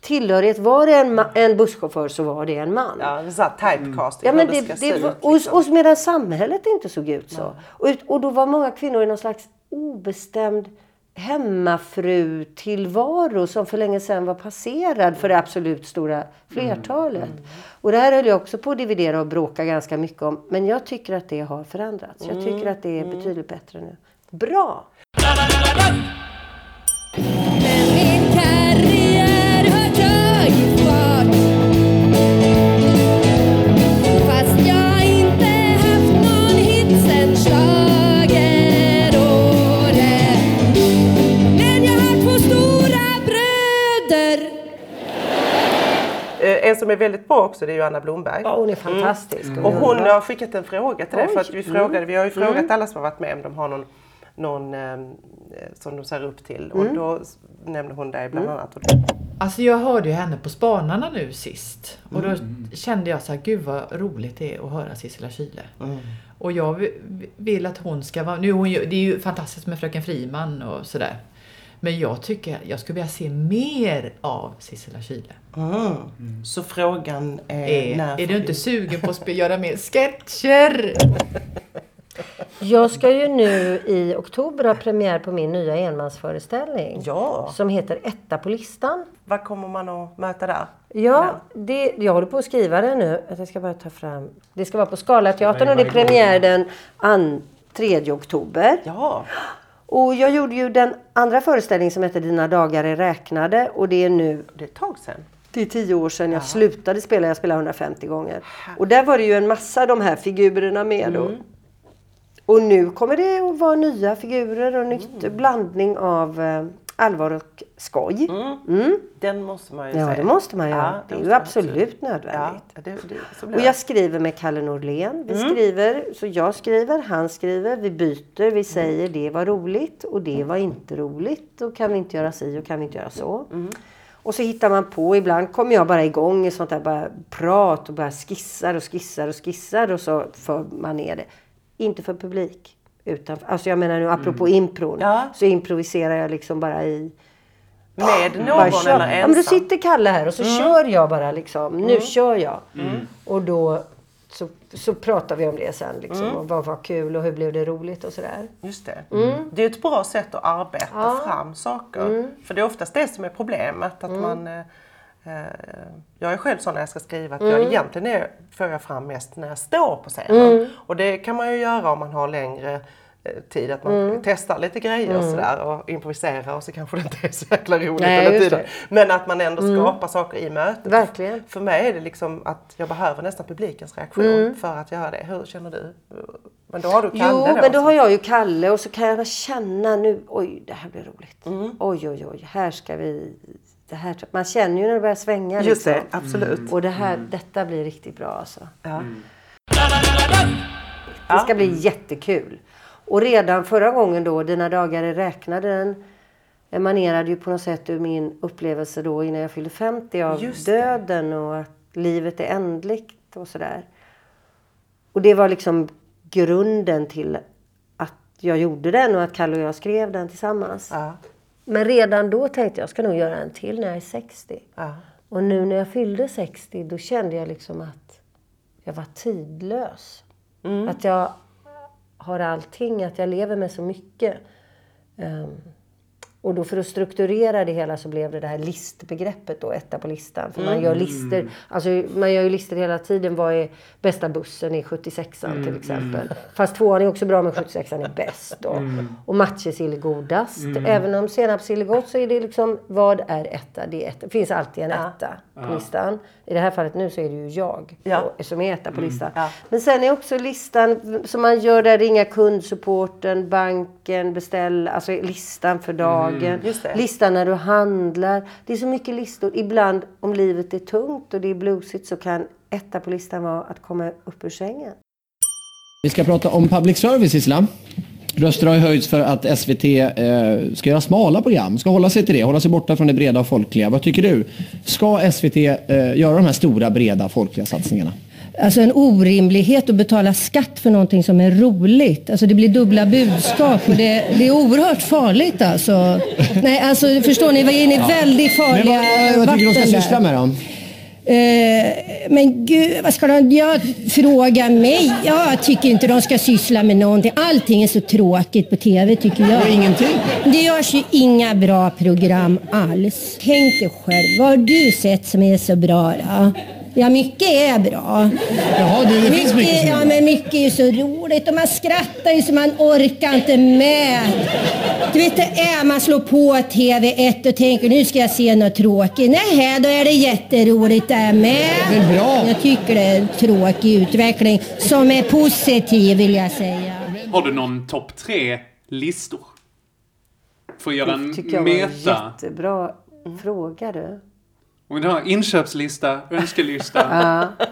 tillhörighet. Var det en, en busschaufför så var det en man. Ja, det här typecasting. Ja, men det, det, var, ut, liksom. och, och medan samhället inte såg ut så. Och, och då var många kvinnor i någon slags obestämd hemmafru-tillvaro som för länge sedan var passerad för det absolut stora flertalet. Och det här höll jag också på att dividera och bråka ganska mycket om. Men jag tycker att det har förändrats. Jag tycker att det är betydligt bättre nu. Bra! En som är väldigt bra också det är ju Anna Blomberg. Ja, hon är fantastisk. Mm. Och hon har skickat en fråga till dig. För att vi, frågade, vi har ju Mm. frågat alla som har varit med om de har någon, någon eh, som de ser upp till. Och Mm. då s- nämnde hon dig bland Mm. annat. Alltså jag hörde ju henne på Spanarna nu sist. Och då Mm. kände jag så här, gud vad roligt det är att höra Sissela Kyle. Mm. Och jag vi- vill att hon ska vara, nu hon det är ju fantastiskt med Fröken Friman och sådär. Men jag tycker, jag skulle vilja se mer av Sissela Kyle. Mm. Så frågan är, Är, när är du inte sugen på att göra mer sketcher? (laughs) Jag ska ju nu i oktober ha premiär på min nya enmansföreställning. Ja. Som heter Etta på listan. Vad kommer man att möta där? Ja, det, jag håller på att skriva det nu. Jag ska bara ta fram. Det ska vara på Scalateatern och det är premiär den an, 3 oktober. Ja. Och jag gjorde ju den andra föreställningen som heter Dina dagar är räknade och det är nu... Det är ett tag sedan. Det är tio år sedan jag slutade spela. Jag spelade 150 gånger. Och där var det ju en massa de här figurerna med då. Mm. Och nu kommer det att vara nya figurer och nytt Mm. blandning av eh, allvar och skoj. Mm. Den måste man ju Ja, säga. det måste man göra. Ja, det är måste ju man absolut nödvändigt. Ja, det, det, Och det. jag skriver med Kalle Norlén. Vi Mm. skriver, så jag skriver, han skriver, vi byter, vi säger det var roligt och det var inte roligt. Och kan vi inte göra si och kan vi inte göra så. Och så hittar man på, ibland kommer jag bara igång i sånt där bara prat och bara skissar och skissar och skissar och så för man ner det. Inte för publik. Utan, alltså jag menar nu apropå impron. Så improviserar jag liksom bara i Med någon bara kör. eller Ja, men då ensam? sitter Kalle här och så Mm. kör jag bara liksom. Nu Mm. kör jag. Mm. Och då så, så pratar vi om det sen. Liksom, Mm. och vad var kul och hur blev det roligt och sådär. Just det. Mm. Det är ett bra sätt att arbeta Ja. fram saker. Mm. För det är oftast det som är problemet. Att Mm. man, eh, jag är själv sån när jag ska skriva att jag Mm. egentligen är, får jag fram mest när jag står på scenen. Mm. Och det kan man ju göra om man har längre eh, tid. Att man Mm. testar lite grejer och Mm. sådär och improviserar och så kanske det inte är så jäkla roligt Nej, hela tiden. det. Men att man ändå Mm. skapar saker i mötet. Verkligen. För mig är det liksom att jag behöver nästan publikens reaktion Mm. för att göra det. Hur känner du? Men då har du Kalle Jo, då. men då har jag ju Kalle och så kan jag känna nu, oj det här blir roligt. Oj, oj, oj, här ska vi... Det här, man känner ju när det börjar svänga. Just liksom. det, absolut. Och det här, detta blir riktigt bra alltså. Ja. Det ska bli jättekul. Och redan förra gången då, Dina dagar är räknade, den emanerade ju på något sätt ur min upplevelse då innan jag fyllde 50 av det. döden och att livet är ändligt och sådär. Och det var liksom grunden till att jag gjorde den och att Kalle och jag skrev den tillsammans. Men redan då tänkte jag, jag ska nog göra en till när jag är 60. Ja. Och nu när jag fyllde 60 då kände jag liksom att jag var tidlös. Mm. Att jag har allting, att jag lever med så mycket. Ehm, och då för att strukturera det hela så blev det det här listbegreppet då, etta på listan. För man Mm. gör listor, alltså man gör ju listor hela tiden. Vad är bästa bussen i 76an Mm, till exempel. mm. Fast tvåan är också bra men 76an är bäst då. Mm. Och matjessill är godast. Mm. Även om senapssill är gott så är det liksom, vad är etta? Det, är etta. det finns alltid en Ja. etta på Ja. listan. I det här fallet nu så är det ju jag Ja. då, som är etta på Mm. listan. Ja. Men sen är också listan som man gör där, ringa kundsupporten, banken, beställ, alltså listan för dagen. Mm, just det. Listan när du handlar. Det är så mycket listor. Ibland om livet är tungt och det är bluesigt så kan etta på listan vara att komma upp ur sängen. Vi ska prata om public service, Islam. Röster har höjts för att SVT eh, ska göra smala program, ska hålla sig till det, hålla sig borta från det breda och folkliga. Vad tycker du? Ska SVT eh, göra de här stora, breda, folkliga satsningarna? Alltså en orimlighet att betala skatt för någonting som är roligt. Alltså det blir dubbla budskap och det, det är oerhört farligt alltså. Nej, alltså förstår ni, vi är inne i väldigt farliga Men vad, vad tycker du de ska syssla med då? Eh, men gud, vad ska de... Jag fråga mig? Jag tycker inte de ska syssla med någonting. Allting är så tråkigt på TV tycker jag. Det ingenting. Det görs ju inga bra program alls. Tänk dig själv, vad har du sett som är så bra då? Ja, mycket är bra. Jaha, det, det finns mycket som är Ja, bra. men mycket är ju så roligt och man skrattar ju så man orkar inte med. Du vet, det är man slår på TV1 och tänker nu ska jag se något tråkigt. Nej, då är det jätteroligt där med. Det är bra. Jag tycker det är en tråkig utveckling som är positiv vill jag säga. Har du någon topp tre listor? För att göra en Det tycker jag var en meta. jättebra fråga du. Och du har inköpslista, önskelista. Ja.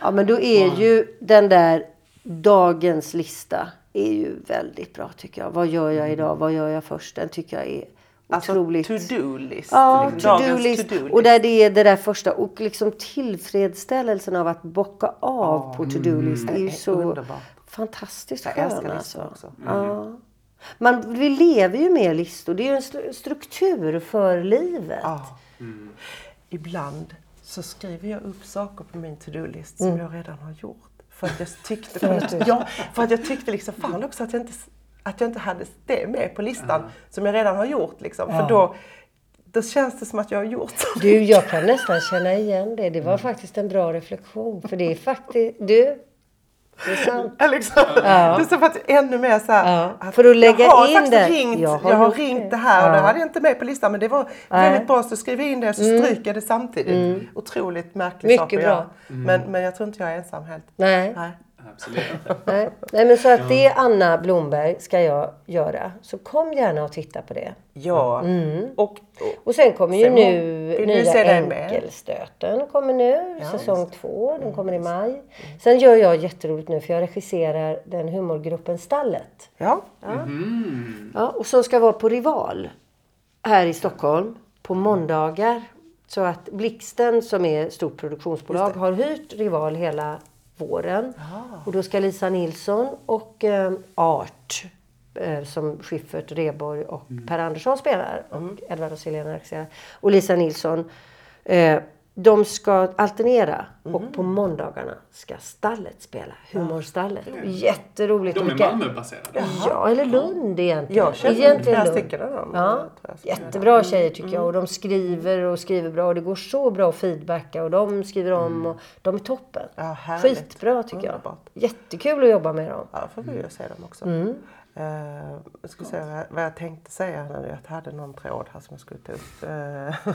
ja, men då är ju den där dagens lista är ju väldigt bra tycker jag. Vad gör jag idag? Vad gör jag först? Den tycker jag är Alltså otroligt... to-do-list. Ja, liksom, to-do dagens list. to-do-list. Och där det är det där första. Och liksom tillfredsställelsen av att bocka av på to-do-list. Det är ju är så underbart. fantastiskt Jag skön älskar listor alltså. också. Ja. Man, vi lever ju med listor. Det är ju en stru- struktur för livet. Ja. Ibland så skriver jag upp saker på min to-do-list Mm. som jag redan har gjort. För att jag tyckte, för att, ja, för att jag tyckte liksom, fan också att jag inte, att jag inte hade det med på listan som jag redan har gjort. Liksom. Ja. För då, då känns det som att jag har gjort så Du, jag kan nästan känna igen det. Det var faktiskt en bra reflektion. För det är faktiskt... Du, det är sant. Ja, liksom. Ja. Det är som att ännu mer så här, att För att lägga jag har in faktiskt det. Ringt, Jag jag har har, gjort ringt det. här och Ja. det hade jag inte med på listan men det var Nej. väldigt bra så skriver jag in det så Mm. stryker jag det samtidigt. Mm. Otroligt märklig Mycket sak att bra. göra. Men, men jag tror inte jag är ensam helt. Nej. Nej. Absolut inte. Nej. Nej, men så att det Anna Blomberg ska jag göra. Så kom gärna och titta på det. Ja. Mm. Och, Och sen kommer ju Sen nu vill vi nya. Enkelstöten. kommer nu, Ja, säsong två. Den kommer i maj. Sen gör jag jätteroligt nu för jag regisserar den humorgruppen Stallet. Ja. Ja, och som ska vara på Rival här i Stockholm på måndagar. Så att Blixten som är stort produktionsbolag har hyrt Rival hela våren. Och då ska Lisa Nilsson och eh, Art eh, som Schyffert, Reborg och Per Andersson spelar och Edvard och Helena regisserar. Och Lisa Nilsson. Eh, de ska alternera och på måndagarna ska Stallet spela. Humorstallet. Jätteroligt. De är Malmöbaserade. Ja, eller Lund egentligen. Jag känner egentligen flera Lund. stycken av dem. Ja. Jättebra tjejer tycker jag. Och de skriver och skriver bra. Och det går så bra att feedbacka. Och de skriver om. Och de är toppen. Ja, härligt. Skitbra tycker jag. Underbart. Jättekul att jobba med dem. Ja, får vi ju se dem också. Mm. Eh, jag ska säga vad- jag tänkte säga nu. Jag hade någon tråd här som jag skulle ta upp. Uh,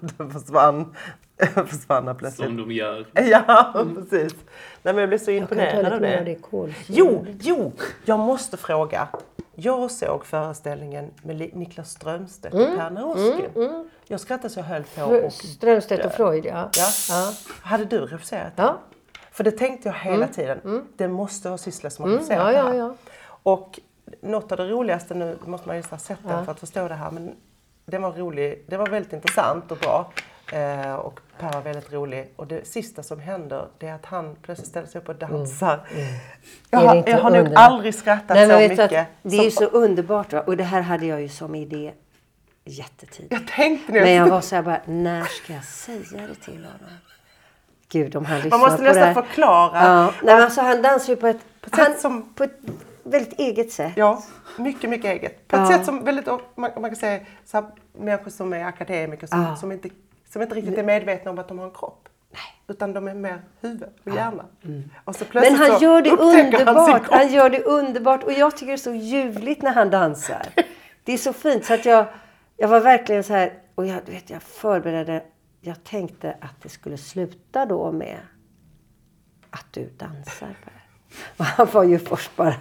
(laughs) den försvann. (laughs) försvann här plötsligt. Som de gör. (laughs) Ja, precis. Nej, men jag blev så imponerad av det. det kolsyra. Jo, jo, jag måste fråga. Jag såg föreställningen med Niklas Strömstedt och Mm, Per Nowski. mm, mm. Jag skrattade så jag höll på och Strömstedt och. Freud, ja. Ja. Ja. Hade du regisserat Ja. För det tänkte jag hela Mm, tiden. Det måste vara Sissela som har Mm, regisserat ja, det ja, här. ja. Och något av det roligaste, nu måste man ju ha sett den Ja. för att förstå det här, men den var rolig. Det var väldigt intressant och bra. Eh, och Per var väldigt rolig. Och det sista som händer, det är att han plötsligt ställer sig upp och dansar. Jag, Är det har, jag har nog aldrig skrattat Nej, så mycket. Att det är ju så underbart. Va? Och det här hade jag ju som idé jättetidigt. Jag tänkte nu. Men jag var så här bara, när ska jag säga det till honom? Gud, om han lyssnar måste på nästan förklara. Ja. Nej, men alltså, han dansar ju på ett, På ett han, som- på ett väldigt eget sätt. Ja, mycket, mycket eget. På ett Ja. sätt som väldigt, man, man kan säga, så här, människor som är akademiker som, Ja. som, inte, som inte riktigt är medvetna om att de har en kropp. Utan de är mer huvud och hjärna. Och så Men plötsligt han så gör det han underbart. kropp. Han gör det underbart. Och jag tycker det är så ljuvligt när han dansar. Det är så fint. Så att jag, jag var verkligen så här. Och jag, vet, jag förberedde. Jag tänkte att det skulle sluta då med att du dansar. Och (laughs) han var ju först bara.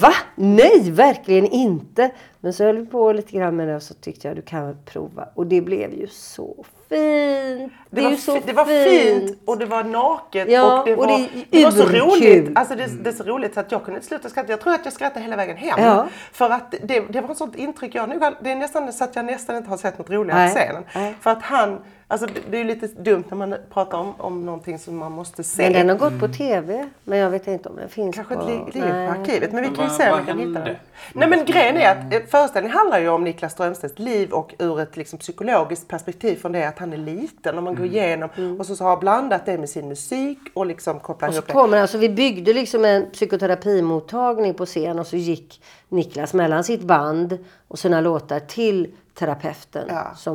Va? Nej, verkligen inte. Men så höll vi på lite grann med det och så tyckte jag du kan väl prova. Och det blev ju så fint. Det, är var, ju så det var fint och det var naket Ja, och det och var, det det var så roligt. Alltså det, det är så roligt så att jag kunde inte sluta skratta. Jag tror att jag skrattade hela vägen hem. Ja. För att det, det var ett sånt intryck. Jag, har- det är nästan så att jag nästan inte har sett något roligare på scenen. Nej. För att han, alltså det, är ju lite dumt när man pratar om, om någonting som man måste se. Men den har gått på tv. Men jag vet inte om den finns Kanske på... inte li- ligger på arkivet. Men vi Men kan ju se om vi kan hitta den. Nej men grejen är att eh, föreställningen handlar ju om Niklas Strömstedts liv och ur ett liksom, psykologiskt perspektiv från det att han är liten och man går igenom och så, så har blandat det med sin musik och liksom kopplar Och så ihop det. kommer, alltså vi byggde liksom en psykoterapimottagning på scen och så gick Niklas mellan sitt band och sina låtar till terapeuten.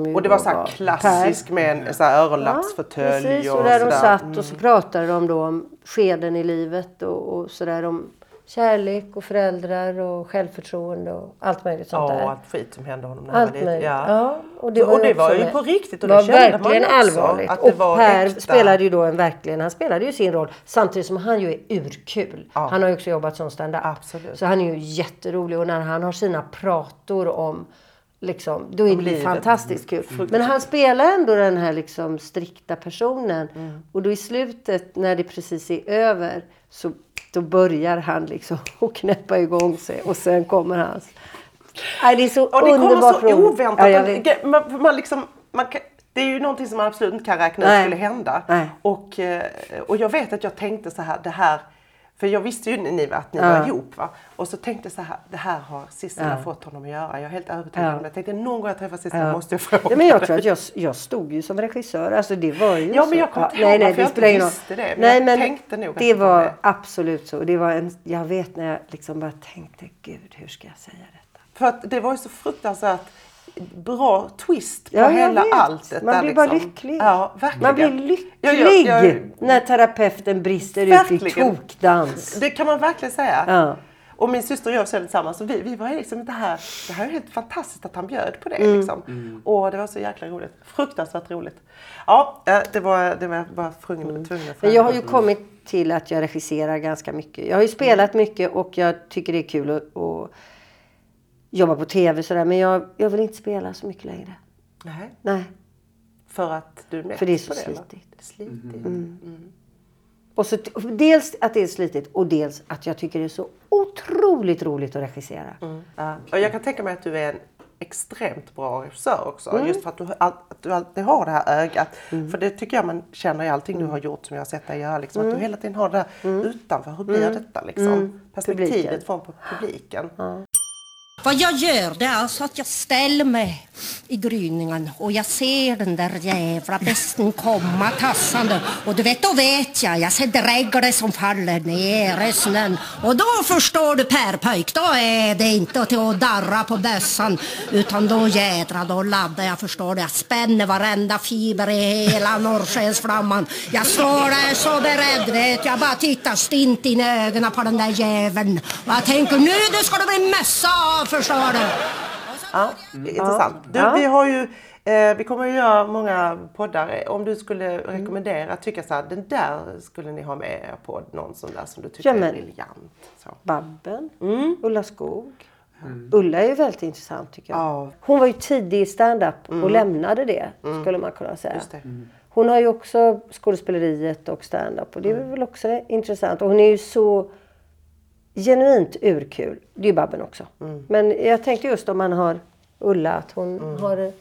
Ju Och det var så klassisk med en så här öronlappsfåtölj Precis, och, och där de sådär. satt Mm. och så pratade de då om skeden i livet och, och sådär om kärlek och föräldrar och självförtroende och allt möjligt sånt Ja, där. allt skit som hände honom när han Allt var liten. möjligt. Ja. Ja, och det och var, det ju var ju på riktigt och det det var kände man verkligen också, allvarligt. att det och var Per äkta. spelade ju då en verkligen, han spelade ju sin roll samtidigt som han ju är urkul. Han har ju också jobbat som stand-up. Absolut. Så han är ju jätterolig och när han har sina prator om Liksom, då är Om det livet. fantastiskt kul. Mm. Men han spelar ändå den här liksom strikta personen. Mm. Och då i slutet när det precis är över så då börjar han liksom (laughs) att knäppa igång sig och sen kommer hans... Nej, det är så Och det kommer underbart så roligt. oväntat. Ja, man, man liksom, man kan, det är ju någonting som man absolut inte kan räkna ut skulle hända. Nej. Och, eh, och jag vet att jag tänkte så här, det här för jag visste ju ni, att ni Ja. var ihop. Va? Och så tänkte jag så här, det här har Sissela Ja. fått honom att göra. Jag är helt övertygad Ja. om det. Jag tänkte någon gång jag träffar Sissela Ja. måste jag fråga Nej, men jag tror att jag, jag stod ju som regissör. Alltså det var ju Ja, så. men jag kommer inte ihåg nej, varför jag inte visste det, men Nej, jag men tänkte nog det var det. absolut så. Det var en, jag vet när jag liksom bara tänkte, gud hur ska jag säga det? För att det var ju så fruktansvärt bra twist på Ja, jag hela vet. alltet. Man blir bara liksom. lycklig. Ja, verkligen. Man blir lycklig Ja, ja, ja. när terapeuten brister ut i Verkligen. tokdans. Det kan man verkligen säga. Ja. Och min syster och jag säger tillsammans. Så vi, vi var liksom det här, det här är helt fantastiskt att han bjöd på det. Mm. Liksom. Och det var så jäkla roligt. Fruktansvärt roligt. Ja, eh, det var, det var jag bara tvungen, tvungen att Mm. Men fråga. jag har ju kommit till att jag regisserar ganska mycket. Jag har ju spelat Mm. mycket och jag tycker det är kul att, att jobba på tv sådär. Men jag, jag vill inte spela så mycket längre. Nej. Nej. För att du är För det är så eller? slitigt. Det är slitigt. Mm. Och så, dels att det är slitigt och dels att jag tycker det är så otroligt roligt att regissera. Ja. Och jag kan tänka mig att du är en extremt bra regissör också. Mm. Just för att du, all- att du alltid har det här ögat. Mm. För det tycker jag man känner i allting du har gjort som jag har sett dig göra. Liksom, Att Mm. du hela tiden har det där utanför. Hur blir Mm. detta liksom? Mm. Perspektivet Publiken. från publiken. Vad jag gör det är alltså att jag ställer mig i gryningen och jag ser den där jävla besten komma tassande. Och du vet, då vet jag. Jag ser dräggare som faller ner i snön. Och då förstår du Per Pöjk, då är det inte till att darra på bössan. Utan då jädrar, då laddar jag förstår du. Jag spänner varenda fiber i hela norrskensflamman. Jag står där så beredd vet jag. Bara tittar stint in i ögonen på den där jäveln. Och jag tänker nu ska det bli mössa av förstår du. Ja, intressant. Du. Vi, har ju, eh, vi kommer att göra många poddar. Om du skulle rekommendera, tycka så här, den där skulle ni ha med er på någon sån där som du tycker Ja, är men- briljant. Så. Babben, Mm. Ulla Skog. Ulla är ju väldigt intressant tycker jag. Ja. Hon var ju tidig i stand-up och Mm. lämnade det Mm. skulle man kunna säga. Just det. Hon har ju också skådespeleriet och stand-up och det är väl också intressant. Och hon är ju så genuint urkul. Det är ju Babben också. Mm. Men jag tänkte just om man har Ulla, att hon har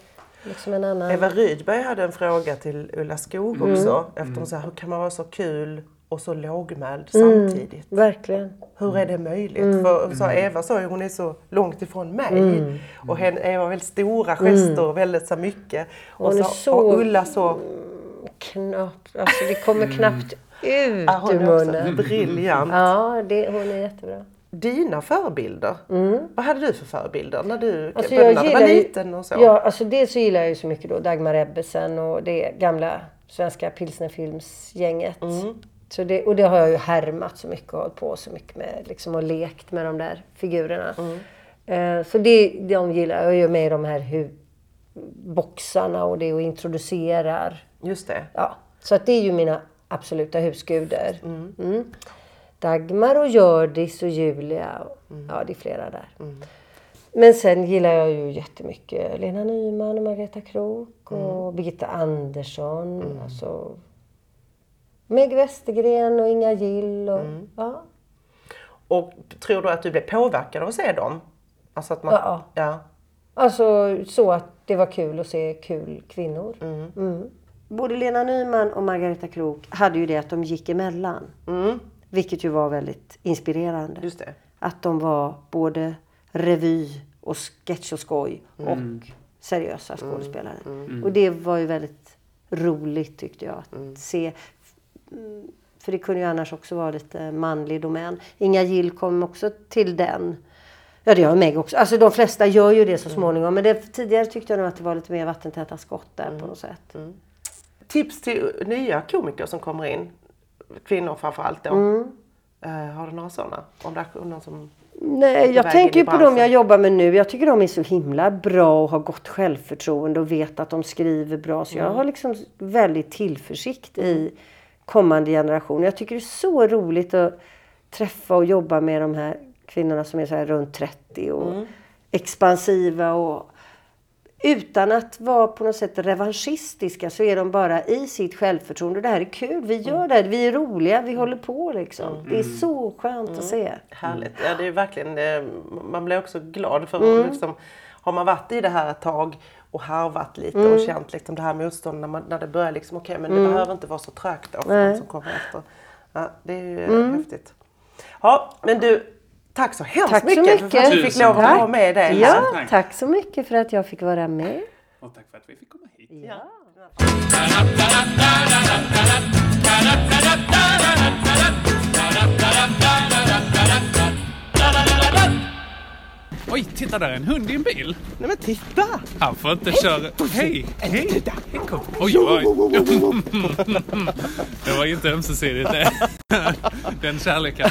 liksom en annan... Eva Rydberg hade en fråga till Ulla Skog Mm. också. Efter hon sa, hur kan man vara så kul och så lågmäld Mm, samtidigt? Verkligen. Hur är det möjligt? Mm. För sa, Eva sa ju hon är så långt ifrån mig. Mm. Och henne, Eva har väldigt stora gester och väldigt så mycket. Och, så, så- och Ulla så... Knappt, alltså det kommer knappt ut hon ur är också munnen. briljant. Ja, det, hon är jättebra. Dina förebilder? Vad hade du för förebilder när du Mm. Alltså jag när du var liten och så? ja, alltså dels så gillar jag ju så mycket då Dagmar Ebbesen och det gamla svenska pilsnerfilmsgänget. Mm. Så det, och det har jag ju härmat så mycket och hållit på så mycket med liksom, och lekt med de där figurerna. Mm. Eh, så det, de gillar jag. Jag är ju med i de här hu- boxarna och det och introducerar. Just det. Ja, så att det är ju mina absoluta husgudar. Mm. Dagmar och Hjördis och Julia. Och, Ja, det är flera där. Men sen gillar jag ju jättemycket Lena Nyman och Margareta Krook och Birgitta Andersson. Alltså, Meg Westergren och Inga Gill. Och, ja. Och tror du att du blev påverkad av att se dem? Alltså att man, Ja. ja. Alltså så att det var kul att se kul kvinnor. Mm. Både Lena Nyman och Margareta Krook hade ju det att de gick emellan. Vilket ju var väldigt inspirerande. Just det. Att de var både revy och sketch och skoj Mm. och seriösa skådespelare. Mm. Och det var ju väldigt roligt tyckte jag att Mm. se. Mm, För det kunde ju annars också vara lite manlig domän. Inga Gill kom också till den. Ja det gör Meg också. Alltså de flesta gör ju det så småningom. Men det, tidigare tyckte jag nog att det var lite mer vattentäta skott där på något sätt. Tips till nya komiker som kommer in? Kvinnor framförallt då. Mm. Eh, har du några sådana? Om det är någon som... Nej, jag tänker på dem jag jobbar med nu. Jag tycker de är så himla bra och har gott självförtroende och vet att de skriver bra. Så jag Mm. har liksom väldigt tillförsikt i kommande generationer. Jag tycker det är så roligt att träffa och jobba med de här kvinnorna som är så här runt 30 och Mm. expansiva och utan att vara på något sätt revanschistiska så är de bara i sitt självförtroende. Det här är kul, vi gör det här, vi är roliga, vi håller på liksom. Det är så skönt att se. Härligt. Ja, det är verkligen, eh, man blir också glad för Mm. liksom, har man varit i det här ett tag och harvat lite Mm. och känt liksom det här motståndet när, man, när det börjar liksom, okej men det Mm. behöver inte vara så trögt då för Nej. som kommer efter. Ja, det är ju eh, Mm. häftigt. Ja, men du, tack så hemskt Tack så mycket, mycket. för att du fick lov att vara med dig. Ja, tack så mycket för att jag fick vara med. Och tack för att vi fick komma hit. Ja. Oj, titta där, en hund i en bil. Nej men titta! Han får inte köra... Hej! Hej! Hej, kom. Oj, oj. (laughs) Det var inte ömsesidigt det. (laughs) Den kärleken.